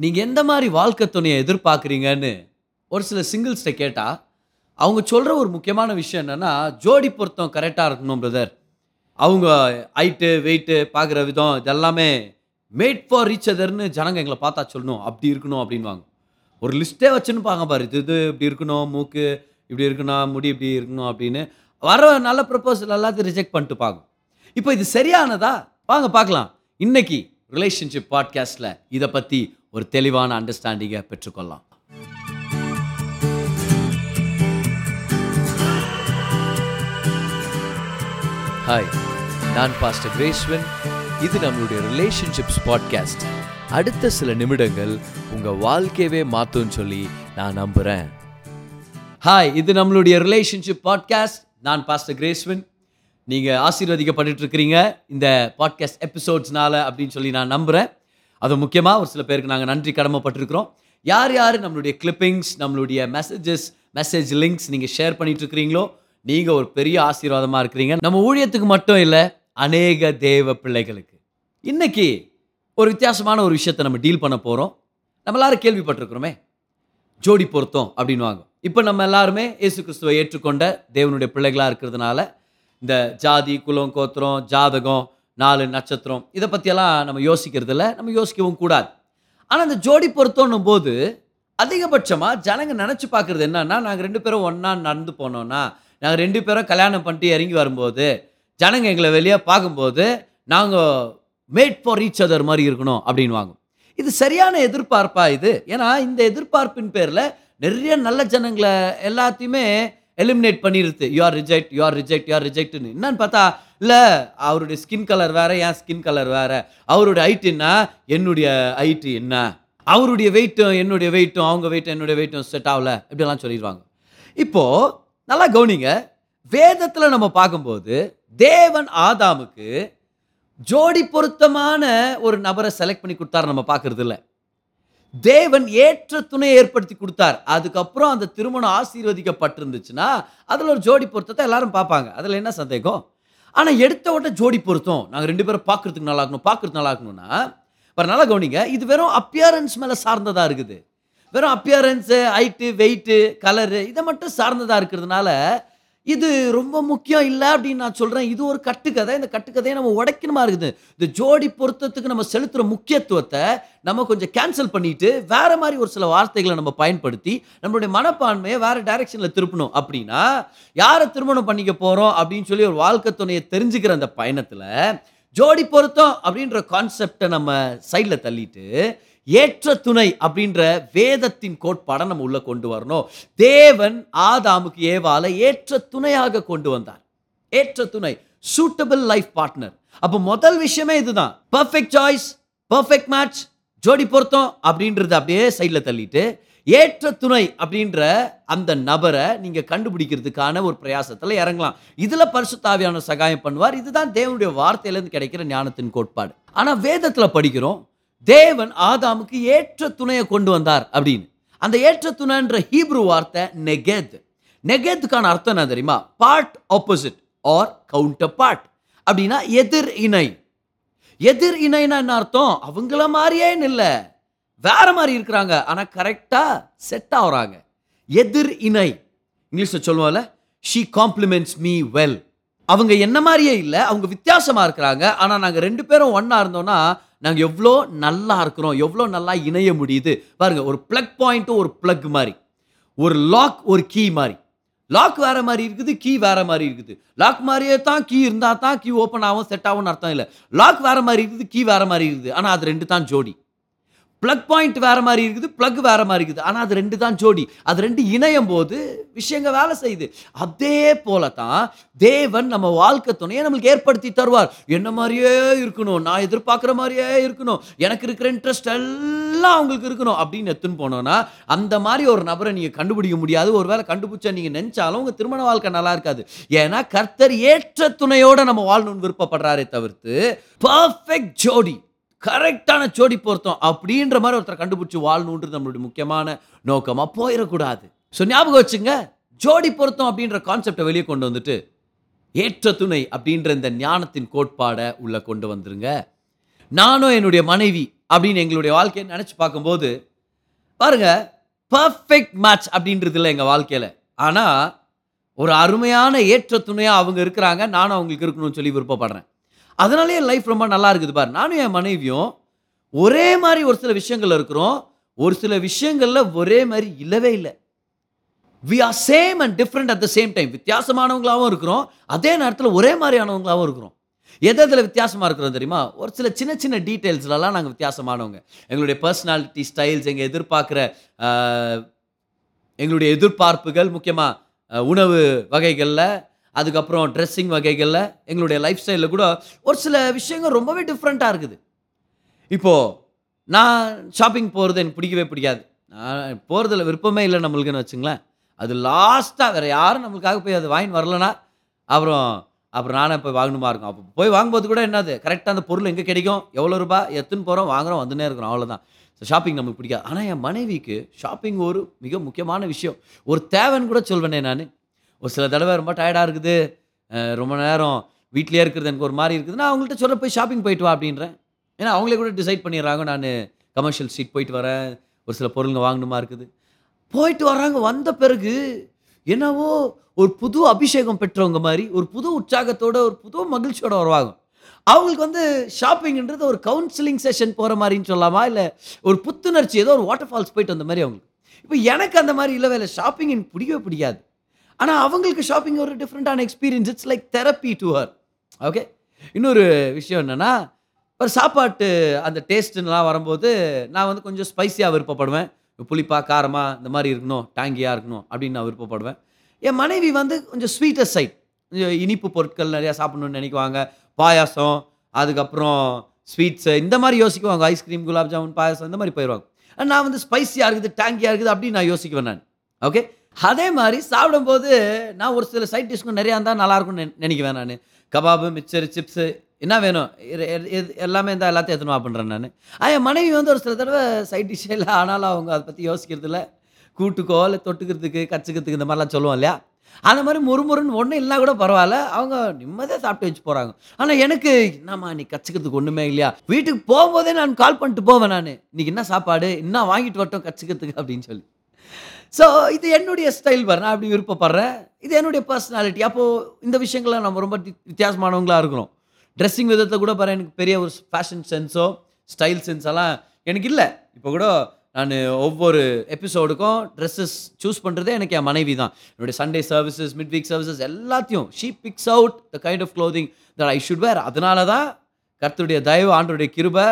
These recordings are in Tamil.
நீங்கள் எந்த மாதிரி வாழ்க்கை துணையை எதிர்பார்க்குறீங்கன்னு ஒரு சில சிங்கிள்ஸ்ட்டை கேட்டால் அவங்க சொல்கிற ஒரு முக்கியமான விஷயம் என்னென்னா ஜோடி பொருத்தம் கரெக்டாக இருக்கணும் பிரதர் அவங்க ஹைட்டு வெயிட்டு பார்க்குற விதம் இதெல்லாமே மேட் ஃபார் ரீச் அதர்னு ஜனங்க எங்களை பார்த்தா சொல்லணும். அப்படி இருக்கணும் அப்படின்வாங்க ஒரு லிஸ்ட்டே வச்சுன்னு பாங்க பாரு. இது இது இப்படி இருக்கணும் மூக்கு இப்படி இருக்கணும் முடி இப்படி இருக்கணும் அப்படின்னு. வர நல்ல ப்ரப்போசல் எல்லாத்தையும் ரிஜெக்ட் பண்ணிட்டு பார்க்கும். இப்போ இது சரியானதா? வாங்க பார்க்கலாம். இன்னைக்கு ரிலேஷன்ஷிப் பாட்காஸ்ட்டில் இதை பற்றி ஒரு தெளிவான அண்டர்ஸ்டாண்டிங்கை பெற்றுக்கொள்ளலாம். ஹாய் நான் பாஸ்டர் கிரேஸ்வன் இது நம்மளுடைய ரிலேஷன்ஷிப்ஸ் பாட்காஸ்ட் அடுத்த சில நிமிடங்கள் உங்க வாழ்க்கையவே மாத்தும்னு சொல்லி நான் நம்புறேன். ஹாய் இது நம்மளுடைய ரிலேஷன்ஷிப் பாட்காஸ்ட் நான் பாஸ்டர் கிரேஸ்வன் நீங்கள் ஆசீர்வதிக்கப்பட்டுட்டு இருக்கிறீங்க இந்த பாட்காஸ்ட் எபிசோட்ஸ்னால அப்படின்னு சொல்லி நான் நம்புகிறேன் அது முக்கியமாக ஒரு சில பேருக்கு நாங்கள் நன்றி கடமைப்பட்டிருக்கிறோம். யார் யார் நம்மளுடைய கிளிப்பிங்ஸ் நம்மளுடைய மெசேஜஸ் மெசேஜ் லிங்க்ஸ் நீங்கள் ஷேர் பண்ணிட்டு இருக்கிறீங்களோ நீங்கள் ஒரு பெரிய ஆசீர்வாதமாக இருக்கிறீங்க. நம்ம ஊழியத்துக்கு மட்டும் இல்லை அநேக தேவ பிள்ளைகளுக்கு. இன்னைக்கு ஒரு வித்தியாசமான ஒரு விஷயத்தை நம்ம டீல் பண்ண போகிறோம் நம்ம எல்லாரும் கேள்விப்பட்டிருக்கிறோமே. ஜோடி பொருத்தம் அப்படின்வாங்க இப்போ நம்ம எல்லாருமே இயேசு கிறிஸ்துவை ஏற்றுக்கொண்ட தேவனுடைய பிள்ளைகளாக இருக்கிறதுனால இந்த ஜாதி குலம் கோத்திரம் ஜாதகம் நாலு நட்சத்திரம். இதை பற்றியெல்லாம் நம்ம யோசிக்கிறது இல்லை நம்ம யோசிக்கவும் கூடாது. ஆனால் இந்த ஜோடி பொருத்தம்னும் போது அதிகபட்சமாக ஜனங்க நினச்சி பார்க்குறது என்னன்னா நாங்கள் ரெண்டு பேரும் ஒன்றா நடந்து போனோன்னா நாங்கள் ரெண்டு பேரும் கல்யாணம் பண்ணிட்டு இறங்கி வரும்போது ஜனங்க எங்களை வெளியே பார்க்கும்போது நாங்கள் மேட் ஃபார் ரீச் அதர் மாதிரி இருக்கணும் அப்படின்வாங்க இது சரியான எதிர்பார்ப்பா இது? ஏன்னா இந்த எதிர்பார்ப்பின் பேரில் நிறைய நல்ல ஜனங்களை எல்லாத்தையுமே எலிமினேட் பண்ணிடுது you are reject you are reject you are ரிஜெக்ட்னு என்னன்னு பார்த்தா இல்லை அவருடைய ஸ்கின் கலர் வேற என் ஸ்கின் கலர் வேற. அவருடைய ஹைட் என்ன? என்னுடைய ஹைட்டு என்ன? அவருடைய வெயிட்டும் என்னுடைய வெயிட்டும் அவங்க வெயிட்டும் என்னுடைய வெயிட்டும் செட் ஆகல. இப்படிலாம் சொல்லிடுவாங்க. இப்போ நல்லா கவனிங்க. வேதத்தில் நம்ம பார்க்கும்போது தேவன் ஆதாமுக்கு ஜோடி பொருத்தமான ஒரு நபரை செலக்ட் பண்ணி கொடுத்தாரு நம்ம பார்க்கறது இல்லை தேவன் ஏற்ற துணையை ஏற்படுத்தி கொடுத்தார். அதுக்கப்புறம் அந்த திருமணம் ஆசீர்வதிக்கப்பட்டிருந்துச்சுன்னா அதில் ஒரு ஜோடி பொருத்தத்தை எல்லாரும் பார்ப்பாங்க. அதில் என்ன சந்தேகம்? ஆனால் எடுத்த உடனே ஜோடி பொருத்தம். நாங்கள் ரெண்டு பேரும் பார்க்கறதுக்கு நல்லா இருக்கணும் பார்க்குறது நல்லா இருக்கணும்னா இப்போ நல்லா கவனிங்க. இது வெறும் அப்பியரன்ஸ் மேலே சார்ந்ததாக இருக்குது. வெறும் அப்பியரன்ஸு ஹைட்டு வெயிட்டு கலரு இதை மட்டும் சார்ந்ததாக இருக்கிறதுனால இது ரொம்ப முக்கியம் இல்லை அப்படின்னு நான் சொல்கிறேன் இது ஒரு கட்டுக்கதை. இந்த கட்டுக்கதையை நம்ம உடைக்கணுமா இருக்குது? இந்த ஜோடி பொருத்தத்துக்கு நம்ம செலுத்துகிற முக்கியத்துவத்தை நம்ம கொஞ்சம் கேன்சல் பண்ணிட்டு வேற மாதிரி ஒரு சில வார்த்தைகளை நம்ம பயன்படுத்தி நம்மளுடைய மனப்பான்மையை வேற டைரக்ஷனில் திருப்பணும். அப்படின்னா யாரை திருமணம் பண்ணிக்க போகிறோம் அப்படின்னு சொல்லி ஒரு வாழ்க்கை துணையை தெரிஞ்சுக்கிற அந்த பயணத்தில் ஜோடி பொருத்தம் அப்படின்ற கான்செப்டை நம்ம சைடில் தள்ளிட்டு ஏற்ற துணை அப்படின்ற வேதத்தின் கோட்பாடை நம்ம உள்ள கொண்டு வரணும். தேவன் ஆதாமுக்கு ஏவால ஏற்ற துணையாக கொண்டு வந்தார். ஏற்ற துணை சூட்டபிள் லைஃப் பார்ட்னர் அப்போ முதல் விஷயமே இதுதான். பர்ஃபெக்ட் சாய்ஸ் பர்ஃபெக்ட் மேட்ச் ஜோடி பொருத்தம் அப்படின்றது அப்படியே சைடில் தள்ளிட்டு ஏற்ற துணை அப்படின்ற அந்த நபரை நீங்கள் கண்டுபிடிக்கிறதுக்கான ஒரு பிரயாசத்தில் இறங்கலாம். இதுல பரிசுத்தாவியான சகாயம் பண்ணுவார். இதுதான் தேவனுடைய வார்த்தையிலேருந்து கிடைக்கிற ஞானத்தின் கோட்பாடு. ஆனால் வேதத்தில் படிக்கிறோம். தேவன் ஆதாமுக்கு ஏற்ற துணையை கொண்டு வந்தார் அப்படின்னு. அந்த ஏற்ற துணைன்ற ஹீப்ரு வார்த்தை நெகேத். நெகேத்துக்கான அர்த்தம் என்ன தெரியுமா? Part opposite or counter part அப்படின்னா எதிர் இணை. எதிர் இணைனா என்ன அர்த்தம்? அவங்கள மாதிரியே இல்லை? வேற மாதிரி இருக்கிறாங்க. ஆனால் கரெக்டாக செட் ஆகுறாங்க. எதிர் இணை. இங்கிலீஷில் சொல்லுவோம்ல ஷீ காம்ப்ளிமெண்ட்ஸ் மீ வெல் அவங்க என்ன மாதிரியே இல்லை அவங்க வித்தியாசமாக இருக்கிறாங்க. ஆனால் நாங்கள் ரெண்டு பேரும் ஒன்றா இருந்தோம்னா நாங்கள் எவ்வளோ நல்லா இருக்கிறோம் எவ்வளோ நல்லா இணைய முடியுது. பாருங்கள் ஒரு ப்ளக் பாயிண்ட்டும் ஒரு ப்ளக் மாதிரி. ஒரு லாக் ஒரு கீ மாதிரி. லாக் வேறு மாதிரி இருக்குது கீ வேறு மாதிரி இருக்குது. லாக் மாதிரியே தான் கீ இருந்தால் தான் கீ ஓப்பன் ஆகும் செட் ஆகும்னு அர்த்தம் இல்லை. லாக் வேறு மாதிரி இருக்குது கீ வேறு மாதிரி இருக்குது. ஆனால் அது ரெண்டு தான் ஜோடி. ப்ளக் பாயிண்ட் வேற மாதிரி இருக்குது ப்ளக் வேறு மாதிரி இருக்குது. ஆனால் அது ரெண்டு தான் ஜோடி. அது ரெண்டு இணையும் போது விஷயங்கள் வேலை செய்யுது. அதே போல தான் தேவன் நம்ம வாழ்க்கை துணையை நம்மளுக்கு ஏற்படுத்தி தருவார். என்ன மாதிரியே இருக்கணும்? நான் எதிர்பார்க்குற மாதிரியே இருக்கணும். எனக்கு இருக்கிற இன்ட்ரெஸ்ட் எல்லாம் அவங்களுக்கு இருக்கணும் அப்படின்னு எடுத்துன்னு போனோம்னா அந்த மாதிரி ஒரு நபரை நீங்கள் கண்டுபிடிக்க முடியாது. ஒரு வேளை கண்டுபிடிச்சா நீங்கள் நினச்சாலும் உங்கள் திருமண வாழ்க்கை நல்லா இருக்காது. ஏன்னா கர்த்தர் ஏற்ற துணையோடு நம்ம வாழணும்னு விருப்பப்படுறாரே தவிர்த்து பர்ஃபெக்ட் ஜோடி. கரெக்டான ஜோடி பொருத்தம் அப்படின்ற மாதிரி ஒருத்தரை கண்டுபிடிச்சி வாழணுன்றது நம்மளுடைய முக்கியமான நோக்கமாக போயிடக்கூடாது. ஸோ ஞாபகம் வச்சுங்க ஜோடி பொருத்தம் அப்படின்ற கான்செப்டை வெளியே கொண்டு வந்துட்டு ஏற்ற துணை அப்படின்ற இந்த ஞானத்தின் கோட்பாடை உள்ளே கொண்டு வந்துருங்க. நானும் என்னுடைய மனைவி அப்படின்னு எங்களுடைய வாழ்க்கையை நினச்சி பார்க்கும்போது பாருங்க பர்ஃபெக்ட் மேட்ச் அப்படின்றது இல்லை எங்கள் வாழ்க்கையில். ஆனால் ஒரு அருமையான ஏற்ற துணையாக அவங்க இருக்கிறாங்க நானும் அவங்களுக்கு இருக்கணும்னு சொல்லி விருப்பப்படுறேன். அதனாலே என் லைஃப் ரொம்ப நல்லா இருக்குது பாரு. நானும் என் மனைவியும் ஒரே மாதிரி ஒரு சில விஷயங்கள் இருக்கிறோம். ஒரு சில விஷயங்களில் ஒரே மாதிரி இல்லவே இல்லை. We are same and different at the same time வித்தியாசமானவங்களாகவும் இருக்கிறோம். அதே நேரத்தில் ஒரே மாதிரியானவங்களாகவும் இருக்கிறோம். எது எதில் வித்தியாசமாக இருக்கிறோம் தெரியுமா? ஒரு சில சின்ன சின்ன டீட்டெயில்ஸ்லலாம் நாங்கள் வித்தியாசமானவங்க. எங்களுடைய பர்சனாலிட்டி ஸ்டைல்ஸ் எங்கள் எதிர்பார்க்குற எங்களுடைய எதிர்பார்ப்புகள் முக்கியமாக உணவு வகைகளில் அதுக்கப்புறம் ட்ரெஸ்ஸிங் வகைகளில் எங்களுடைய லைஃப் ஸ்டைலில் கூட ஒரு சில விஷயங்கள் ரொம்பவே டிஃப்ரெண்ட்டாக இருக்குது. இப்போது நான் ஷாப்பிங் போகிறது எனக்கு பிடிக்கவே பிடிக்காது. நான் போகிறதுல விருப்பமே இல்லை நம்மளுக்குன்னு வச்சுங்களேன். அது லாஸ்ட்டாக வேறு யாரும் நம்மளுக்காக போய் அது வாங்கி வரலனா அப்புறம் அப்புறம் நானே போய் வாங்கணுமா இருக்கும். அப்போ போய் வாங்கும்போது கூட என்னது? கரெக்டாக அந்த பொருள் எங்கே கிடைக்கும்? எவ்வளோ ரூபாய்? எத்துன்னு போகிறோம் வாங்குறோம் வந்துனே இருக்கிறோம். அவ்வளோதான் ஸோ ஷாப்பிங் நம்மளுக்கு பிடிக்காது. ஆனால் என் மனைவிக்கு ஷாப்பிங் ஒரு மிக முக்கியமான விஷயம். ஒரு தேவைன்னு கூட சொல்வேனே நான். ஒரு சில தடவை ரொம்ப டயர்டாக இருக்குது. ரொம்ப நேரம் வீட்லேயே இருக்கிறது எனக்கு ஒரு மாதிரி இருக்குது. நான் அவங்கள்ட்ட சொல்ல போய் ஷாப்பிங் போயிட்டு வா அப்படின்றேன். ஏன்னா அவங்களே கூட டிசைட் பண்ணிடுறாங்க. நான் கமர்ஷியல் ஸ்ட்ரீட் போயிட்டு வரேன். ஒரு சில பொருளுங்க வாங்கணுமா இருக்குது. போயிட்டு வர்றாங்க. வந்த பிறகு என்னவோ ஒரு புது அபிஷேகம் பெற்றவங்க மாதிரி ஒரு புது உற்சாகத்தோட ஒரு புது மகிழ்ச்சியோட வருவாங்க அவங்களுக்கு வந்து ஷாப்பிங்ன்றது ஒரு கவுன்சிலிங் செஷன் போகிற மாதிரின்னு சொல்லலாமா? இல்லை ஒரு புத்துணர்ச்சி ஏதோ ஒரு வாட்டர் ஃபால்ஸ் போயிட்டு வந்த மாதிரி அவங்களுக்கு. இப்போ எனக்கு அந்த மாதிரி இல்லவே இல்லை. ஷாப்பிங் எனக்கு பிடிக்கவே பிடிக்காது. ஆனால் அவங்களுக்கு ஷாப்பிங் ஒரு டிஃப்ரெண்ட்டான experience it's like therapy to her okay இன்னொரு விஷயம் என்னென்னா ஒரு சாப்பாட்டு அந்த டேஸ்ட்டுலாம் வரும்போது நான் வந்து கொஞ்சம் ஸ்பைசியாக விருப்பப்படுவேன். புளிப்பாக காரமாக இந்த மாதிரி இருக்கணும் டேங்கியாக இருக்கணும் அப்படின்னு நான் விருப்பப்படுவேன். என் மனைவி வந்து கொஞ்சம் ஸ்வீட்டஸ்ட் சைட் கொஞ்சம் இனிப்பு பொருட்கள் நிறையா சாப்பிடணும்னு நினைக்குவாங்க. பாயாசம் அதுக்கப்புறம் ஸ்வீட்ஸு இந்த மாதிரி யோசிக்குவாங்க. ஐஸ்கிரீம் குலாப் ஜாமுன் பாயாசம் இந்த மாதிரி போயிடுவாங்க. நான் வந்து ஸ்பைசியாக இருக்குது டேங்கியாக இருக்குது அப்படின்னு நான் யோசிக்குவேன் நான். ஓகே அதே மாதிரி சாப்பிடும்போது நான் ஒரு சில சைட் டிஷ்க்கும் நிறையா இருந்தால் நல்லாயிருக்கும்னு நினை- நினைக்குவேன் நான். கபாபு மிச்சர் சிப்ஸு என்ன வேணும்? இது- எல்லாமே இருந்தால் எல்லாத்தையும் எத்தனை பண்ணுறேன் நான். என் மனைவி வந்து ஒரு சில தடவை சைட் டிஷ் இல்லை ஆனாலும் அவங்க அதை பற்றி யோசிக்கிறது கூட்டுக்கோ இல்லை தொட்டுக்கிறதுக்கு கச்சுக்கிறதுக்கு இந்த மாதிரிலாம் சொல்லுவோம் இல்லையா? அந்த மாதிரி முறுமுறுன்னு ஒன்றும் இல்லைனா கூட பரவாயில்ல. அவங்க நிம்மதியாக சாப்பிட்டு வச்சு போகிறாங்க ஆனால் எனக்கு என்னம்மா நீ கச்சுக்கிறதுக்கு ஒன்றுமே இல்லையா? வீட்டுக்கு போகும்போதே நான் கால் பண்ணிட்டு போவேன் நான். இன்னைக்கு என்ன சாப்பாடு? என்ன வாங்கிட்டு வரட்டும் கச்சுக்கிறதுக்கு அப்படின்னு சொல்லி. ஸோ இது என்னுடைய ஸ்டைல் பாரு. நான் அப்படி விருப்பப்படுறேன். இது என்னுடைய பர்சனாலிட்டி அப்போது இந்த விஷயங்கள்லாம் நம்ம ரொம்ப வித்தியாசமானவங்களாக இருக்கிறோம் ட்ரெஸ்ஸிங் விதத்தை கூட பாரு எனக்கு பெரிய ஒரு ஃபேஷன் சென்ஸோ ஸ்டைல் சென்ஸெல்லாம் எனக்கு இல்லை. இப்போ கூட நான் ஒவ்வொரு எபிசோடுக்கும் ட்ரெஸ்ஸஸ் சூஸ் பண்ணுறதே எனக்கு என் மனைவி தான். என்னுடைய Sunday services mid week services எல்லாத்தையும் she picks out the kind of clothing that I should wear அதனால தான் கர்த்தருடைய தயவு ஆண்டருடைய கிருபை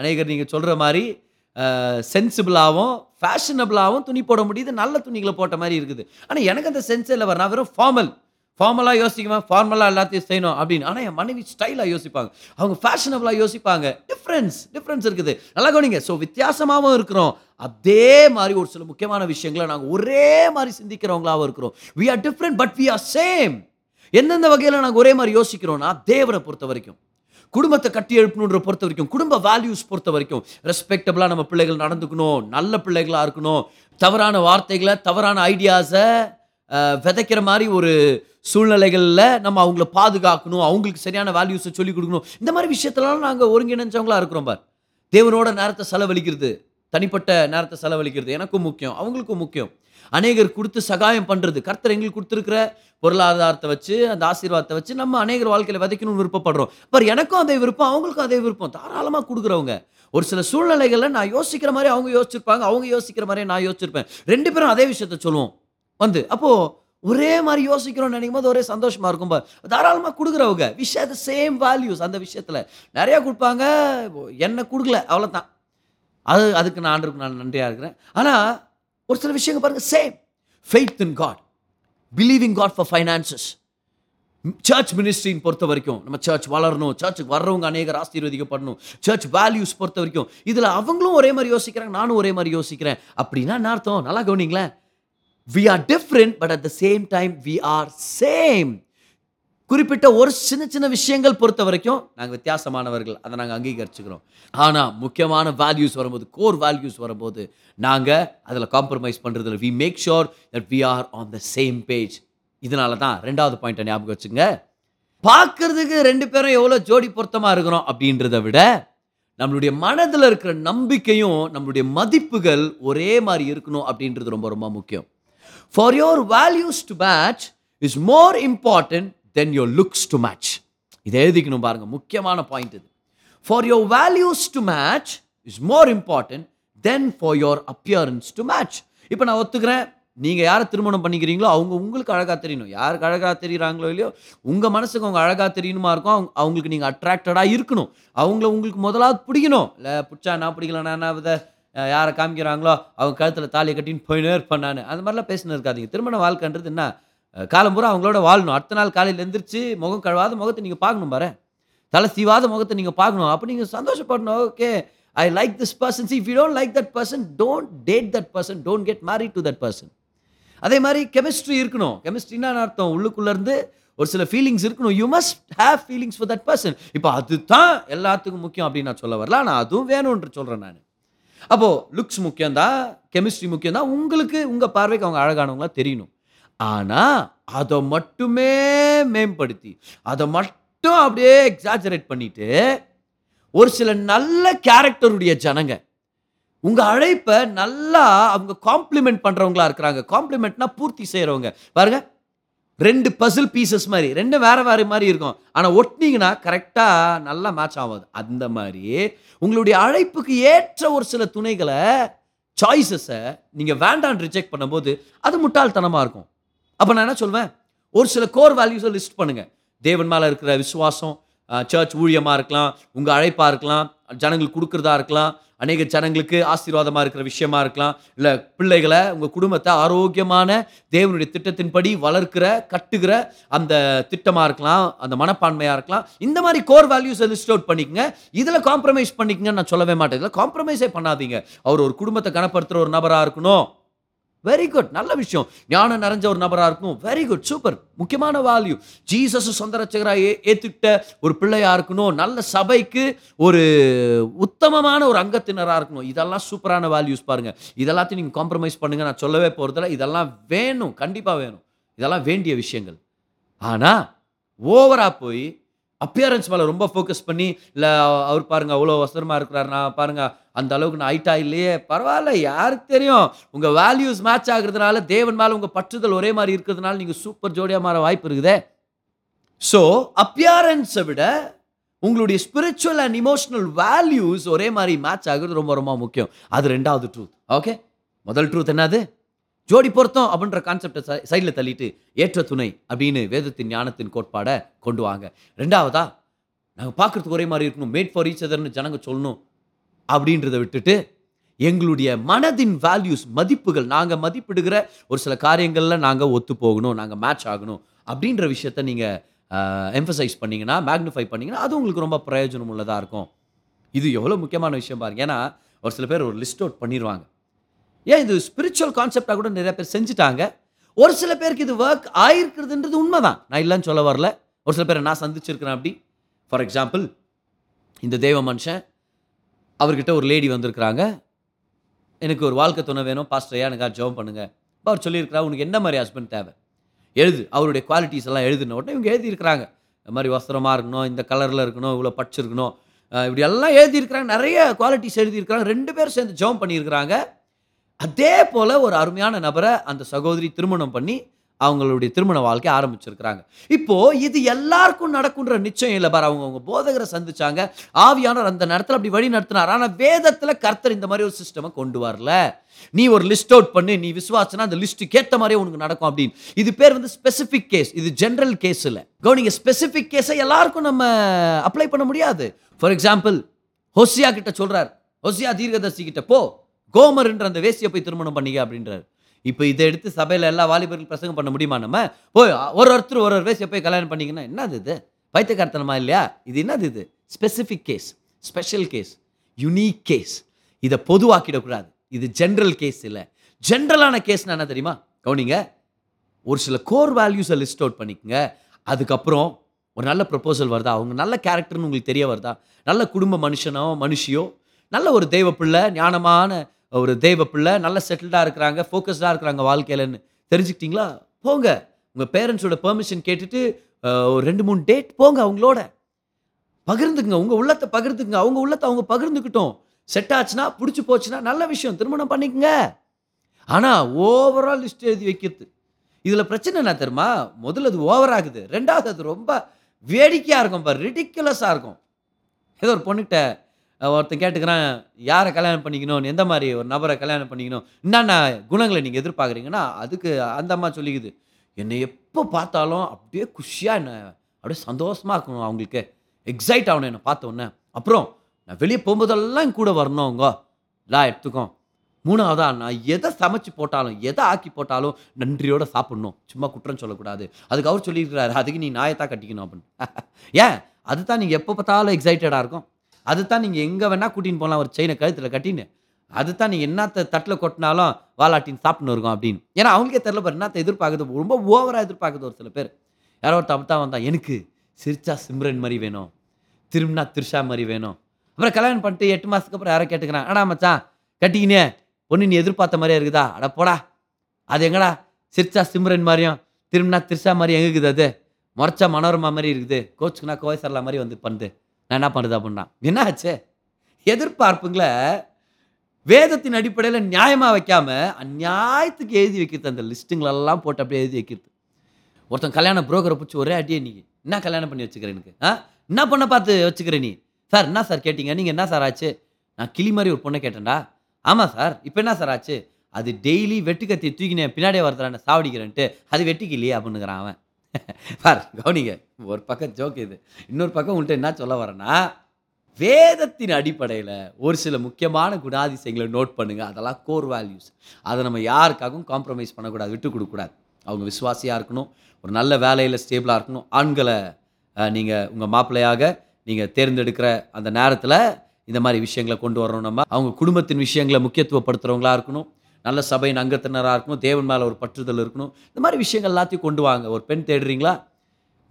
அநேகர் நீங்கள் சொல்கிற மாதிரி சென்சிபிளாகவும் ஃபேஷனபிளாகவும் துணி போட முடியுது. நல்ல துணிகளை போட்ட மாதிரி இருக்குது. ஆனால் எனக்கு அந்த சென்ஸ் இல்லை வர. நான் வெறும் ஃபார்மல் ஃபார்மலாக யோசிக்குவேன். ஃபார்மலாக எல்லாத்தையும் செய்யணும் அப்படின்னு. ஆனால் என் மனைவி ஸ்டைலாக யோசிப்பாங்க. அவங்க ஃபேஷனபிளாக யோசிப்பாங்க. டிஃப்ரென்ஸ் டிஃப்ரென்ஸ் இருக்குது. நல்லா கவனிங்க. ஸோ வித்தியாசமாகவும் இருக்கிறோம். அதே மாதிரி ஒரு சில முக்கியமான விஷயங்களை நாங்கள் ஒரே மாதிரி சிந்திக்கிறவங்களாகவும் இருக்கிறோம். We are different but we are same எந்தெந்த வகையில் நாங்கள் ஒரே மாதிரி யோசிக்கிறோம்னா தேவரை பொறுத்த வரைக்கும். குடும்பத்தை கட்டி எழுப்பணுன்ற பொறுத்த வரைக்கும் குடும்ப வேல்யூஸ் பொறுத்த வரைக்கும் ரெஸ்பெக்டபுளாக நம்ம பிள்ளைகள் நடந்துக்கணும் நல்ல பிள்ளைகளாக இருக்கணும் தவறான வார்த்தைகளை தவறான ஐடியாஸை விதைக்கிற மாதிரி ஒரு சூழ்நிலைகளில் நம்ம அவங்கள பாதுகாக்கணும் அவங்களுக்கு சரியான வேல்யூஸை சொல்லிக் கொடுக்கணும். இந்த மாதிரி விஷயத்துலலாம் நாங்கள் ஒருங்கிணைஞ்சவங்களா இருக்கிறோம் பார். தேவனோட நேரத்தை செலவழிக்கிறது தனிப்பட்ட நேரத்தை செலவழிக்கிறது எனக்கும் முக்கியம் அவங்களுக்கும் முக்கியம். அநேகர் கொடுத்து சகாயம் பண்ணுறது கர்த்தர் எங்களுக்கு கொடுத்துருக்கிற பொருளாதாரத்தை வச்சு அந்த ஆசீர்வாதத்தை வச்சு நம்ம அநேகர் வாழ்க்கையில் விதைக்கணும்னு விருப்பப்படுறோம். பர் எனக்கும் அதே விருப்பம் அவங்களுக்கும் அதே விருப்பம். தாராளமாக கொடுக்குறவங்க. ஒரு சில சூழ்நிலைகளில் நான் யோசிக்கிற மாதிரி அவங்க யோசிச்சிருப்பாங்க அவங்க யோசிக்கிற மாதிரி நான் யோசிச்சிருப்பேன். ரெண்டு பேரும் அதே விஷயத்த சொல்லுவோம். வந்து அப்போது ஒரே மாதிரி யோசிக்கிறோம்னு நினைக்கும் போது ஒரே சந்தோஷமாக இருக்கும் பார். தாராளமாக கொடுக்குறவங்க. விஷய த சேம் வேல்யூஸ் அந்த விஷயத்தில். நிறையா கொடுப்பாங்க என்ன கொடுக்கல அவ்வளோதான் அது அதுக்கு நான் ஆண்டருக்கு நான் நன்றியாக இருக்கிறேன். ஆனால் ஒரு சில விஷயங்கள் பாருங்க same faith in God believing God for finances church மினிஸ்ட்ரின்னு பொறுத்த வரைக்கும் நம்ம சர்ச் வளரணும். சர்ச்சுக்கு வர்றவங்க அநேகர் ஆசீர்வதிக்கப்படணும். சர்ச் வேல்யூஸ் பொறுத்த வரைக்கும் இதில் அவங்களும் ஒரே மாதிரி யோசிக்கிறாங்க நானும் ஒரே மாதிரி யோசிக்கிறேன். அப்படின்னா என்ன அர்த்தம்? நல்லா கவனிங்களேன். We are different but at the same time we are same குறிப்பிட்ட ஒரு சின்ன சின்ன விஷயங்கள் பொறுத்த வரைக்கும் நாங்கள் வித்தியாசமானவர்கள். அதை நாங்கள் அங்கீகரிச்சுக்கிறோம். ஆனால் முக்கியமான வேல்யூஸ் வரும்போது கோர் வேல்யூஸ் வரும்போது நாங்கள் அதில் காம்ப்ரமைஸ் பண்ணுறதில்ல we make sure that we are on the same page இதனால தான் ரெண்டாவது பாயிண்ட்டை ஞாபகம் வச்சுங்க பார்க்கறதுக்கு ரெண்டு பேரும் எவ்வளோ ஜோடி பொருத்தமாக இருக்கிறோம் அப்படின்றத விட நம்மளுடைய மனதில் இருக்கிற நம்பிக்கையும் நம்மளுடைய மதிப்புகள் ஒரே மாதிரி இருக்கணும் அப்படின்றது ரொம்ப ரொம்ப முக்கியம். For your values to match is more important than your looks to match இதை எழுதிக்கணும் பாருங்கள் முக்கியமான பாயிண்ட் இது. For your values to match is more important than for your appearance to match இப்போ நான் ஒத்துக்கிறேன். நீங்கள் யாரை திருமணம் பண்ணிக்கிறீங்களோ அவங்க உங்களுக்கு அழகாக தெரியணும். யாருக்கு அழகாக தெரியுறாங்களோ இல்லையோ உங்கள் மனசுக்கு அவங்க அழகாக தெரியணுமா இருக்கும் அவங்க அவங்களுக்கு நீங்கள் அட்ராக்டடாக இருக்கணும். அவங்கள உங்களுக்கு முதலாவது பிடிக்கணும். இல்லை பிடிச்சா நான் பிடிக்கலன்னா என்ன விதை யாரை காமிக்கிறாங்களோ அவங்க கழுத்தில் தாலியை கட்டின்னு போயினே இருப்பேன் நான். அந்த மாதிரிலாம் பேசினு இருக்காதீங்க. திருமண வாழ்க்கைன்றது என்ன? காலம்பூரா காலம் பூரா அவங்களோட வாழணும். அடுத்த நாள் காலையில் எந்திரிச்சு முகம் கழுவாத முகத்தை நீங்கள் பார்க்கணும் பாரு. தலை சீவாத முகத்தை நீங்கள் பார்க்கணும். அப்போ நீங்கள் சந்தோஷப்படணும். Okay. I like this person see if you don't like that person don't date that person don't get marry to that person அதே மாதிரி கெமிஸ்ட்ரி இருக்கணும். கெமிஸ்ட்ரின்னா அர்த்தம்? உள்ளுக்குள்ளேருந்து ஒரு சில ஃபீலிங்ஸ் இருக்கணும். You must have feelings for that person இப்போ அதுதான் எல்லாத்துக்கும் முக்கியம் அப்படின்னு நான் சொல்ல வரல. ஆனால் அதுவும் வேணும்ன்ற சொல்கிறேன் நான். அப்போது லுக்ஸ் முக்கியம் தான் கெமிஸ்ட்ரி முக்கியம் தான் உங்களுக்கு உங்கள் பார்வைக்கு அவங்க அழகானவங்களாக தெரியணும். ஆனால் அதை மட்டுமே மேம்படுத்தி அதை மட்டும் அப்படியே எக்ஸாஜரேட் பண்ணிட்டு ஒரு சில நல்ல கேரக்டருடைய ஜனங்க உங்கள் அழைப்பை நல்லா அவங்க காம்ப்ளிமெண்ட் பண்ணுறவங்களா இருக்கிறாங்க. காம்ப்ளிமெண்ட்னா பூர்த்தி செய்கிறவங்க பாருங்க ரெண்டு பசில் பீசஸ் மாதிரி ரெண்டு வேறு வேறு மாதிரி இருக்கும். ஆனால் ஒட்டினீங்கன்னா கரெக்டாக நல்லா மேட்ச் ஆகாது அந்த மாதிரி உங்களுடைய அழைப்புக்கு ஏற்ற ஒரு சில துணைகளை சாய்ஸஸை நீங்கள் வேண்டான்னு ரிஜெக்ட் பண்ணும்போது அது முட்டாள்தனமாக இருக்கும். அப்போ நான் என்ன சொல்வேன்? ஒரு சில கோர் வேல்யூஸை லிஸ்ட் பண்ணுங்கள் தேவன் மேலே இருக்கிற விசுவாசம் சர்ச் ஊழியமாக இருக்கலாம் உங்கள் அழைப்பாக இருக்கலாம் ஜனங்களுக்கு கொடுக்குறதா இருக்கலாம் அநேக ஜனங்களுக்கு ஆசீர்வாதமாக இருக்கிற விஷயமா இருக்கலாம் இல்லை பிள்ளைகளை உங்கள் குடும்பத்தை ஆரோக்கியமான தேவனுடைய திட்டத்தின்படி வளர்க்கிற கட்டுகிற அந்த திட்டமாக இருக்கலாம் அந்த மனப்பான்மையாக இருக்கலாம் இந்த மாதிரி கோர் வேல்யூஸை லிஸ்ட் அவுட் பண்ணிக்கங்க. இதில் காம்ப்ரமைஸ் பண்ணிக்கங்கன்னு நான் சொல்லவே மாட்டேன். இதில் காம்ப்ரமைஸே பண்ணாதீங்க. அவர் ஒரு குடும்பத்தை கனப்படுத்துகிற ஒரு நபராக இருக்கணும். வெரி குட் நல்ல விஷயம். ஞானம் நிறைஞ்ச ஒரு நபராக இருக்கணும் வெரி குட் சூப்பர் முக்கியமான வேல்யூ ஜீசஸ் சொந்த ரச்சகரா ஏ ஒரு பிள்ளையாக இருக்கணும். நல்ல சபைக்கு ஒரு உத்தமமான ஒரு அங்கத்தினராக இருக்கணும். இதெல்லாம் சூப்பரான வேல்யூஸ் பாருங்கள் இதெல்லாத்தையும் நீங்கள் காம்ப்ரமைஸ் பண்ணுங்கள் நான் சொல்லவே போகிறதில்ல இதெல்லாம் வேணும். கண்டிப்பாக வேணும். இதெல்லாம் வேண்டிய விஷயங்கள். ஆனால் ஓவராக போய் அப்பியரன்ஸ் மேலே ரொம்ப ஃபோக்கஸ் பண்ணி இல்லை அவர் பாருங்கள் அவ்வளோ வசரமாக இருக்கிறாரு நான் பாருங்கள் அந்த அளவுக்கு நான் ஹைட்டா இல்லையே. பரவாயில்ல யாருக்கு தெரியும்? உங்கள் வேல்யூஸ் மேட்ச் ஆகுறதுனால தேவன் மேலே உங்கள் பற்றுதல் ஒரே மாதிரி இருக்கிறதுனால நீங்கள் சூப்பர் ஜோடியாக மாற வாய்ப்பு இருக்குதே. ஸோ அப்பியாரன்ஸை விட உங்களுடைய ஸ்பிரிச்சுவல் அண்ட் இமோஷனல் வேல்யூஸ் ஒரே மாதிரி மேட்ச் ஆகுறது ரொம்ப ரொம்ப முக்கியம். அது ரெண்டாவது ட்ரூத் ஓகே முதல் ட்ரூத் என்னது? ஜோடி பொருத்தம் அப்படின்ற கான்செப்டை சைடில் தள்ளிட்டு ஏற்ற துணை அப்படின்னு வேதத்தின் ஞானத்தின் கோட்பாடை கொண்டு வாங்க. ரெண்டாவதா நாங்கள் பார்க்கறதுக்கு ஒரே மாதிரி இருக்கணும். மேட் ஃபார் ஈச் அதர்னு ஜனங்க சொல்லணும் அப்படின்றத விட்டுட்டு எங்களுடைய மனதின் வேல்யூஸ் மதிப்புகள் நாங்கள் மதிப்பிடுகிற ஒரு சில காரியங்களில் நாங்கள் ஒத்து போகணும் நாங்கள் மேட்ச் ஆகணும் அப்படின்ற விஷயத்த நீங்கள் எம்ஃபசைஸ் பண்ணிங்கன்னா மேக்னிஃபை பண்ணிங்கன்னா அது உங்களுக்கு ரொம்ப பிரயோஜனம் உள்ளதாக இருக்கும். இது எவ்வளோ முக்கியமான விஷயம் பாருங்க. ஏன்னா ஒரு சில பேர் ஒரு லிஸ்ட் அவுட் பண்ணிடுவாங்க ஏன் இது ஸ்பிரிச்சுவல் கான்செப்டாக கூட நிறைய பேர் செஞ்சுட்டாங்க? ஒரு சில பேருக்கு இது ஒர்க் ஆயிருக்கிறதுன்றது உண்மைதான். நான் இல்லைன்னு சொல்ல வரல. ஒரு சில பேரை நான் சந்திச்சிருக்கிறேன் அப்படி. ஃபார் எக்ஸாம்பிள் இந்த தெய்வ மனுஷன் அவர்கிட்ட ஒரு லேடி வந்திருக்கிறாங்க. எனக்கு ஒரு வாழ்க்கை துணை வேணும். பாஸ்டர் எனக்கு ஜெபம் பண்ணுங்க? அப்ப அவர் சொல்லியிருக்கிறா உனக்கு என்ன மாதிரி ஹஸ்பண்ட் தேவை? எழுது. அவருடைய குவாலிட்டிஸ் எல்லாம் எழுதின உடனே இவங்க எழுதியிருக்கிறாங்க. இந்த மாதிரி வஸ்திரமாக இருக்கணும். இந்த கலரில் இருக்கணும். இவ்வளோ படிச்சிருக்கணும். இப்படி எல்லாம் எழுதியிருக்கிறாங்க. நிறைய குவாலிட்டிஸ் எழுதியிருக்கிறாங்க. ரெண்டு பேரும் சேர்ந்து ஜெபம் பண்ணியிருக்கிறாங்க. அதே போல் ஒரு அருமையான நபரை அந்த சகோதரி திருமணம் பண்ணி அவங்களுடைய திருமண வாழ்க்கை ஆரம்பிச்சிருக்கிறாங்க. இப்போ இது எல்லாருக்கும் நடக்குன்ற நிச்சயம் இல்லை பார். அவங்க அவங்க போதகரை சந்திச்சாங்க. ஆவியானவர் அந்த நேரத்தில் அப்படி வழி நடத்தினார். ஆனால் வேதத்தில் கர்த்தர் இந்த மாதிரி ஒரு சிஸ்டமை கொண்டு வரல. நீ ஒரு லிஸ்ட் அவுட் பண்ணு நீ விசுவாசனா அந்த லிஸ்ட்டுக்கு ஏற்ற மாதிரியே உனக்கு நடக்கும் அப்படின்னு. இது பேர் வந்து ஸ்பெசிஃபிக் கேஸ் இது ஜென்ரல் கேஸ் இல்லை. கவனிங்க ஸ்பெசிஃபிக் கேஸை எல்லாருக்கும் நம்ம அப்ளை பண்ண முடியாது. ஃபார் எக்ஸாம்பிள் ஹொசியா கிட்ட சொல்றார். ஹொசியா தீர்க்கதர்சி கிட்ட போ. கோமர்ன்ற அந்த வேசியை போய் திருமணம் பண்ணிக்க அப்படின்றார். இப்போ இதை எடுத்து சபையில் எல்லா வாலிபர்கள் பிரசங்கம் பண்ண முடியுமா நம்ம? போய் ஒரு ஒருத்தர் ஒரு ஒரு வேசியை போய் கல்யாணம் பண்ணிங்கன்னா என்னது இது? பைத்தியக்காரத்தனமா இல்லையா? இது என்னது இது? Specific case special case unique case இதை பொதுவாக்கிடக்கூடாது. இது ஜென்ரல் கேஸ் இல்லை. ஜென்ரலான கேஸ்னா என்ன தெரியுமா? கவுனிங்க. ஒரு சில கோர் வேல்யூஸை லிஸ்ட் அவுட் பண்ணிக்கங்க. அதுக்கப்புறம் ஒரு நல்ல ப்ரப்போசல் வருதா? அவங்க நல்ல கேரக்டர்னு உங்களுக்கு தெரிய வருதா? நல்ல குடும்ப மனுஷனோ மனுஷியோ நல்ல ஒரு தெய்வ பிள்ளை ஞானமான ஒரு தெய்வ பிள்ளை நல்ல செட்டில்டாக இருக்கிறாங்க ஃபோக்கஸ்டாக இருக்கிறாங்க வாழ்க்கையிலன்னு. தெரிஞ்சுக்கிட்டீங்களா? போங்க. உங்கள் பேரண்ட்ஸோட பெர்மிஷன் கேட்டுட்டு ஒரு ரெண்டு மூணு டேட் போங்க அவங்களோட. பகிர்ந்துக்குங்க. உங்கள் உள்ளத்தை பகிர்ந்துக்குங்க. அவங்க உள்ளத்தை அவங்க பகிர்ந்துக்கிட்டோம். செட் ஆச்சுன்னா பிடிச்சி போச்சுன்னா நல்ல விஷயம். திருமணம் பண்ணிக்கங்க. ஆனால் ஓவரால் லிஸ்ட் எழுதி வைக்கிறது. இதில் பிரச்சனை என்ன தெரியுமா? முதல்ல அது ஓவர் ஆகுது. ரெண்டாவது அது ரொம்ப வேடிக்கையாக இருக்கும். பாரு ரிடிக்குலஸாக இருக்கும். ஏதோ ஒரு பொண்ணுகிட்ட ஒருத்தன் கேட்டுக்கிறான் யாரை கல்யாணம் பண்ணிக்கணும்? எந்த மாதிரி ஒரு நபரை கல்யாணம் பண்ணிக்கணும்? என்னென்ன குணங்களை நீங்கள் எதிர்பார்க்குறீங்கன்னா அதுக்கு அந்த அம்மா சொல்லிக்குது. என்னை எப்போ பார்த்தாலும் அப்படியே குஷியாக என்ன அப்படியே சந்தோஷமாக இருக்கணும் அவங்களுக்கு. எக்ஸைட் ஆகணும் என்னை பார்த்த உடனே. அப்புறம் நான் வெளியே போகும்போதெல்லாம் என் கூட வரணும் அவங்க. லா எடுத்துக்கோ. மூணாவதா நான் எதை சமைச்சு போட்டாலும் எதை ஆக்கி போட்டாலும் நன்றியோட சாப்பிடணும். சும்மா குற்றம் சொல்லக்கூடாது. அதுக்கு அவர் சொல்லியிருக்கிறாரு அதுக்கு நீ நாயத்தான் கட்டிக்கணும் அப்படின்னு. ஏன்? அதுதான் நீங்கள் எப்போ பார்த்தாலும் எக்ஸைட்டடாக இருக்கும். அதுதான் நீங்கள் எங்கே வேணால் கூட்டின்னு போகலாம் ஒரு செயினை கழுத்தில் கட்டின்னு. அதுதான் நீங்கள் என்னத்த தட்டில் கொட்டினாலும் வாலாட்டின்னு சாப்பிட்னு இருக்கும் அப்படின்னு. ஏன்னா அவங்களுக்கே தெரில பாரு என்னத்த எதிர்பார்க்குது ரொம்ப ஓவராக எதிர்பார்க்குது ஒரு சில பேர். யாரோ ஒருத்தன் அப்பதான் வந்தான் எனக்கு சிரிச்சா சிம்ரன் மாதிரி வேணும் திரும்பினா த்ரிஷா மாதிரி வேணும். அப்புறம் கல்யாணம் பண்ணிட்டு எட்டு மாதத்துக்கு அப்புறம் யாரோ கேட்டுக்கிறான் ஆனால் மச்சான் கட்டிக்கினே பொண்ணு நீ எதிர்பார்த்த மாதிரியே இருக்குதா? அட போடா அது எங்கடா சிரிச்சா சிம்ரன் மாதிரியும் திரும்பினா த்ரிஷா மாதிரி எங்க இருக்குது அது? முறைச்சா மனோரமா மாதிரி இருக்குது கோச்சுக்குனா கோயசர்லா மாதிரி வந்து பண்ணுது நான் என்ன பண்ணுறது அப்படின்னா என்னாச்சே? எதிர்பார்ப்புங்கள எதிர்பார்ப்புங்களை வேதத்தின் அடிப்படையில் நியாயமாக வைக்காம அந்நியாயத்துக்கு எழுதி வைக்கிறது அந்த லிஸ்ட்டுங்களெல்லாம் போட்டு அப்படியே எழுதி வைக்கிறது. ஒருத்தன் கல்யாண புரோக்கரை பிடிச்சி ஒரே அடியே நீ. என்ன கல்யாணம் பண்ணி வச்சுக்கிறேன் எனக்கு? ஆ? என்ன பொண்ணை பார்த்து வச்சுக்கிற நீ? சார் என்ன சார் கேட்டீங்க? நீங்கள் என்ன சார் ஆச்சு? நான் கிளி மாதிரி ஒரு பொண்ணை கேட்டேன்டா. ஆமாம் சார் இப்போ என்ன சார் ஆச்சு? அது டெய்லி வெட்டுக்கத்தி தூக்கினேன் பின்னாடியே வரதுறான் சாவடிக்கிறேன்ட்டு. அது வெட்டிக்கலையே அப்படின்னுக்கிறான் அவன். பார் கவனிங்க. ஒரு பக்கம் ஜோக் இது. இன்னொரு பக்கம் உங்கள்கிட்ட என்ன சொல்ல வரேன்னா வேதத்தின் அடிப்படையில் ஒரு சில முக்கியமான குணாதிசயங்களை நோட் பண்ணுங்கள் அதெல்லாம் கோர் வேல்யூஸ் அதை நம்ம யாருக்காகவும் காம்ப்ரமைஸ் பண்ணக்கூடாது விட்டு கொடுக்கக்கூடாது அவங்க விசுவாசியாக இருக்கணும். ஒரு நல்ல வேலையில் ஸ்டேபிளாக இருக்கணும். ஆண்களை நீங்கள் உங்கள் மாப்பிள்ளையாக நீங்கள் தேர்ந்தெடுக்கிற அந்த நேரத்தில் இந்த மாதிரி விஷயங்களை கொண்டு வரணும் நம்ம. அவங்க குடும்பத்தின் விஷயங்களை முக்கியத்துவப்படுத்துகிறவங்களா இருக்கணும். நல்ல சபையின் அங்கத்தினராக இருக்கணும் தேவன் மேலே ஒரு பற்றுதல் இருக்கணும். இந்த மாதிரி விஷயங்கள் எல்லாத்தையும் கொண்டு வாங்க. ஒரு பெண் தேடுறீங்களா?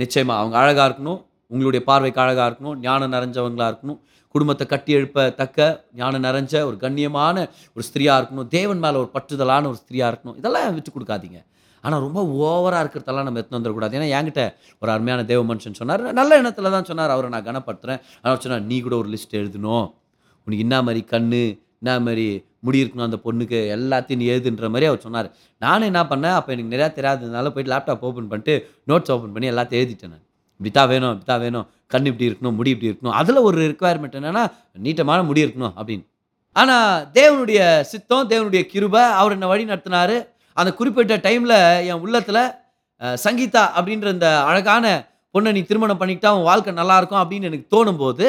நிச்சயமாக அவங்க அழகாக இருக்கணும் உங்களுடைய பார்வைக்கு அழகாக இருக்கணும் ஞானம் நிறைஞ்சவங்களாக இருக்கணும். குடும்பத்தை கட்டி எழுப்பத்தக்க ஞானம் நிறைஞ்ச ஒரு கண்ணியமான ஒரு ஸ்திரியாக இருக்கணும். தேவன் மேலே ஒரு பற்றுதலான ஒரு ஸ்திரியாக இருக்கணும். இதெல்லாம் விட்டு கொடுக்காதீங்க. ஆனால் ரொம்ப ஓவராக இருக்கிறதெல்லாம் நம்ம எத்தனை வந்துடக்கூடாது. ஏன்னா என்கிட்ட ஒரு அருமையான தேவ மனுஷன் சொன்னார். நல்ல எண்ணத்தில் தான் சொன்னார். அவரை நான் கனப்படுத்துகிறேன் ஆனால் சொன்னார் நீ கூட ஒரு லிஸ்ட் எழுதணும். உனக்கு என்ன மாதிரி கண்ணு என்ன மாதிரி முடி இருக்கணும் அந்த பொண்ணுக்கு எல்லாத்தையும் நீ எழுதுன்ற மாதிரி அவர் சொன்னார். நானும் என்ன பண்ணேன் அப்போ எனக்கு நிறையா தெரியாததுனால போயிட்டு லேப்டாப் ஓப்பன் பண்ணிட்டு நோட்ஸ் ஓப்பன் பண்ணி எல்லாத்தையும் எழுதிட்டேன் நான். இப்படித்தான் வேணும் இப்படித்தான் வேணும். கண் இப்படி இருக்கணும் முடி இப்படி இருக்கணும். அதில் ஒரு ரிக்குவயர்மெண்ட் என்னென்னா நீட்டமான முடி இருக்கணும் அப்படின்னு. ஆனால் தேவனுடைய சித்தம் தேவனுடைய கிருபை அவர் என்னை வழி நடத்தினார். அந்த குறிப்பிட்ட டைமில் என் உள்ளத்தில் சங்கீதா அப்படின்ற இந்த அழகான பொண்ணை நீ திருமணம் பண்ணிக்கிட்டா உன் வாழ்க்கை நல்லாயிருக்கும் அப்படின்னு எனக்கு தோணும்போது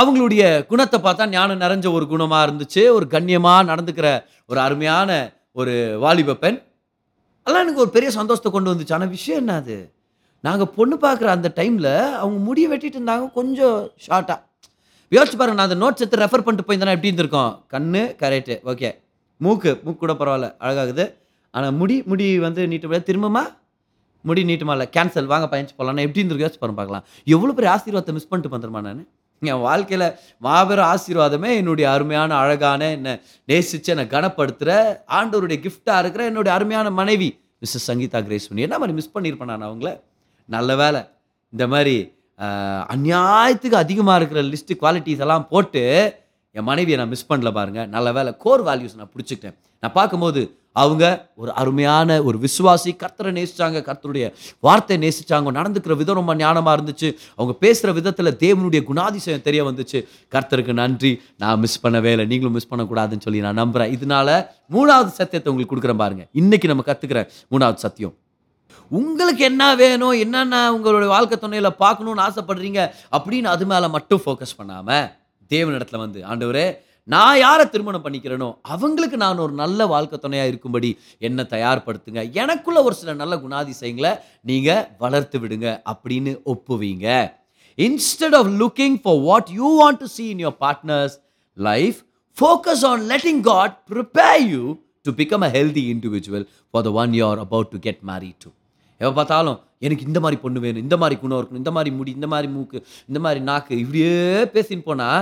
அவங்களுடைய குணத்தை பார்த்தா ஞானம் நிறைஞ்ச ஒரு குணமாக இருந்துச்சு. ஒரு கண்ணியமாக நடந்துக்கிற ஒரு அருமையான ஒரு வாலிப பெண். அதெல்லாம் எனக்கு ஒரு பெரிய சந்தோஷத்தை கொண்டு வந்துச்சு. ஆனால் விஷயம் என்ன அது? நாங்கள் பொண்ணு பார்க்குற அந்த டைமில் அவங்க முடியை வெட்டிட்டு இருந்தாங்க கொஞ்சம் ஷார்ட்டாக யோசிச்சு பாருங்க நான் அந்த நோட்ஸ் எடுத்து ரெஃபர் பண்ணிட்டு போயிருந்தேன்னா எப்படி இருந்திருக்கோம்? கண்ணு கரெக்டு ஓகே மூக்கு மூக்கு கூட பரவாயில்ல அழகாகுது. ஆனால் முடி முடி வந்து நீட்டு திரும்பமா? முடி நீட்டுமா? இல்லை கேன்சல் வாங்க பயணிச்சு போகலாம் எப்படி இருந்திருக்கு யோசிச்சு பாருங்க பார்க்கலாம். எவ்வளோ பெரிய ஆசீர்வாதத்தை மிஸ் பண்ணிட்டு வந்துருமா நான். என் வாழ்க்கையில் மாபெரும் ஆசீர்வாதமே என்னுடைய அருமையான அழகான என்னை நேசித்து என்னை கனப்படுத்துகிற ஆண்டவருடைய கிஃப்டாக இருக்கிற என்னுடைய அருமையான மனைவி மிஸ்ஸஸ் சங்கீதா கிரேஸ்வனி என்ன மாதிரி மிஸ் பண்ணியிருப்பேன் நான் அவங்கள? நல்ல வேலை இந்த மாதிரி ஆஹ், அநியாயத்துக்கு அதிகமாக இருக்கிற லிஸ்ட்டு குவாலிட்டிஸ் எல்லாம் போட்டு என் மனைவியை நான் மிஸ் பண்ணல பாருங்கள் நல்ல வேலை கோர் வேல்யூஸ் நான் பிடிச்சிக்கிட்டேன். நான் பார்க்கும்போது அவங்க ஒரு அருமையான ஒரு விசுவாசி கர்த்தரை நேசித்தாங்க கர்த்தருடைய வார்த்தையை நேசித்தாங்க நடந்துக்கிற விதம் ரொம்ப ஞானமாக இருந்துச்சு. அவங்க பேசுகிற விதத்தில் தேவனுடைய குணாதிசயம் தெரிய வந்துச்சு. கர்த்தருக்கு நன்றி. நான் மிஸ் பண்ணவே இல்லை. நீங்களும் மிஸ் பண்ணக்கூடாதுன்னு சொல்லி நான் நம்புகிறேன் இதனால மூணாவது சத்தியத்தை உங்களுக்கு கொடுக்குறேன் பாருங்கள் இன்றைக்கி நம்ம கற்றுக்கிற மூணாவது சத்தியம். உங்களுக்கு என்ன வேணும் என்னென்ன உங்களுடைய வாழ்க்கை துணையில் பார்க்கணுன்னு ஆசைப்படுறீங்க அப்படின்னு அது மேலே மட்டும் ஃபோக்கஸ் பண்ணாமல் தேவனிடத்தில் வந்து ஆண்டவரே நான் யாரை திருமணம் பண்ணிக்கிறேனோ அவங்களுக்கு நான் ஒரு நல்ல வாழ்க்கை துணையாக இருக்கும்படி என்னை தயார்படுத்துங்க. எனக்குள்ள ஒரு சில நல்ல குணாதிசயங்களை நீங்கள் வளர்த்து விடுங்க அப்படின்னு ஒப்புவீங்க. Instead of looking for what you want to see in your partner's life focus on letting God prepare you to become a healthy individual for the one you are about to get married to. பார்த்தாலும் எனக்கு இந்த மாதிரி பொண்ணு வேணும் இந்த மாதிரி குணம் இருக்கணும் இந்த மாதிரி முடி இந்த மாதிரி மூக்கு இந்த மாதிரி நாக்கு இப்படியே பேசின்னு போனால்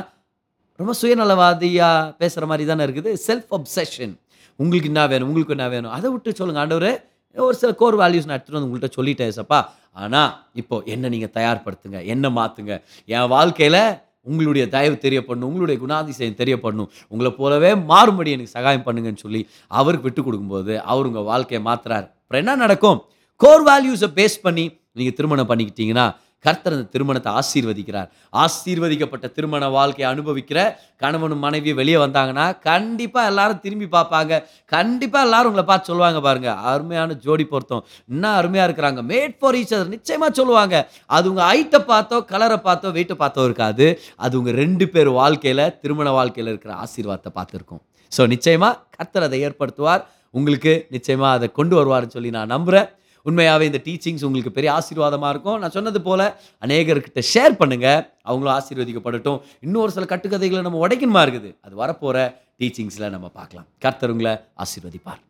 ரொம்ப சுயநலவாதியாக பேசுகிற மாதிரி தானே இருக்குது. செல்ஃப் அப்சஷன் உங்களுக்கு என்ன வேணும்? உங்களுக்கு என்ன வேணும்? அதை விட்டு சொல்லுங்கள் ஆண்டவர். ஒரு சில கோர் வேல்யூஸ் நான் எடுத்துகிட்டு வந்து உங்கள்கிட்ட சொல்லிட்டேன் சப்பா ஆனால் இப்போ என்ன நீங்கள் தயார்படுத்துங்க என்ன மாற்றுங்க என் வாழ்க்கையில் உங்களுடைய தயவு தெரியப்படணும் உங்களுடைய குணாதிசயம் தெரியப்படணும். உங்களை போலவே மாறுபடி எனக்கு சகாயம் பண்ணுங்கன்னு சொல்லி அவருக்கு விட்டு கொடுக்கும்போது அவர் உங்கள் வாழ்க்கையை மாத்துறாரு. அப்புறம் என்ன நடக்கும்? கோர் வேல்யூஸை பேஸ் பண்ணி நீங்கள் திருமணம் பண்ணிக்கிட்டீங்கன்னா கர்த்தர் அந்த திருமணத்தை ஆசீர்வதிக்கிறார். ஆசீர்வதிக்கப்பட்ட திருமண வாழ்க்கையை அனுபவிக்கிற கணவனும் மனைவி வெளியே வந்தாங்கன்னா கண்டிப்பாக எல்லாரும் திரும்பி பார்ப்பாங்க. கண்டிப்பாக எல்லாரும் உங்களை பார்த்து சொல்லுவாங்க பாருங்க. அருமையான ஜோடி பொருத்தம். இன்னும் அருமையாக இருக்கிறாங்க. மேட் ஃபார் ஈச் அதர் நிச்சயமாக சொல்லுவாங்க. அது உங்கள் ஹைட்டை பார்த்தோ கலரை பார்த்தோ வெயிட்டை பார்த்தோ இருக்காது. அது உங்கள் ரெண்டு பேர் வாழ்க்கையில் திருமண வாழ்க்கையில் இருக்கிற ஆசீர்வாதத்தை பார்த்துருக்கோம். ஸோ நிச்சயமாக கர்த்தர் அதை ஏற்படுத்துவார். உங்களுக்கு நிச்சயமாக அதை கொண்டு வருவார்னு சொல்லி நான் நம்புகிறேன் உண்மையாகவே இந்த டீச்சிங்ஸ் உங்களுக்கு பெரிய ஆசீர்வாதமாக இருக்கும். நான் சொன்னது போல் அநேகர்கிட்ட ஷேர் பண்ணுங்கள் அவங்களும் ஆசீர்வதிக்கப்படட்டும். இன்னும் ஒரு சில கட்டுக்கதைகளை நம்ம உடைக்கணுமா இருக்குது? அது வரப்போகிற டீச்சிங்ஸில் நம்ம பார்க்கலாம். கர்த்தருங்களை ஆசீர்வதிப்பார்.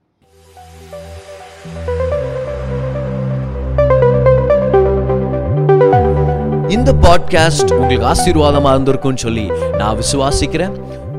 இந்த பாட்காஸ்ட் உங்களுக்கு ஆசீர்வாதமாக இருந்திருக்கும்னு சொல்லி நான் விசுவாசிக்கிறேன்.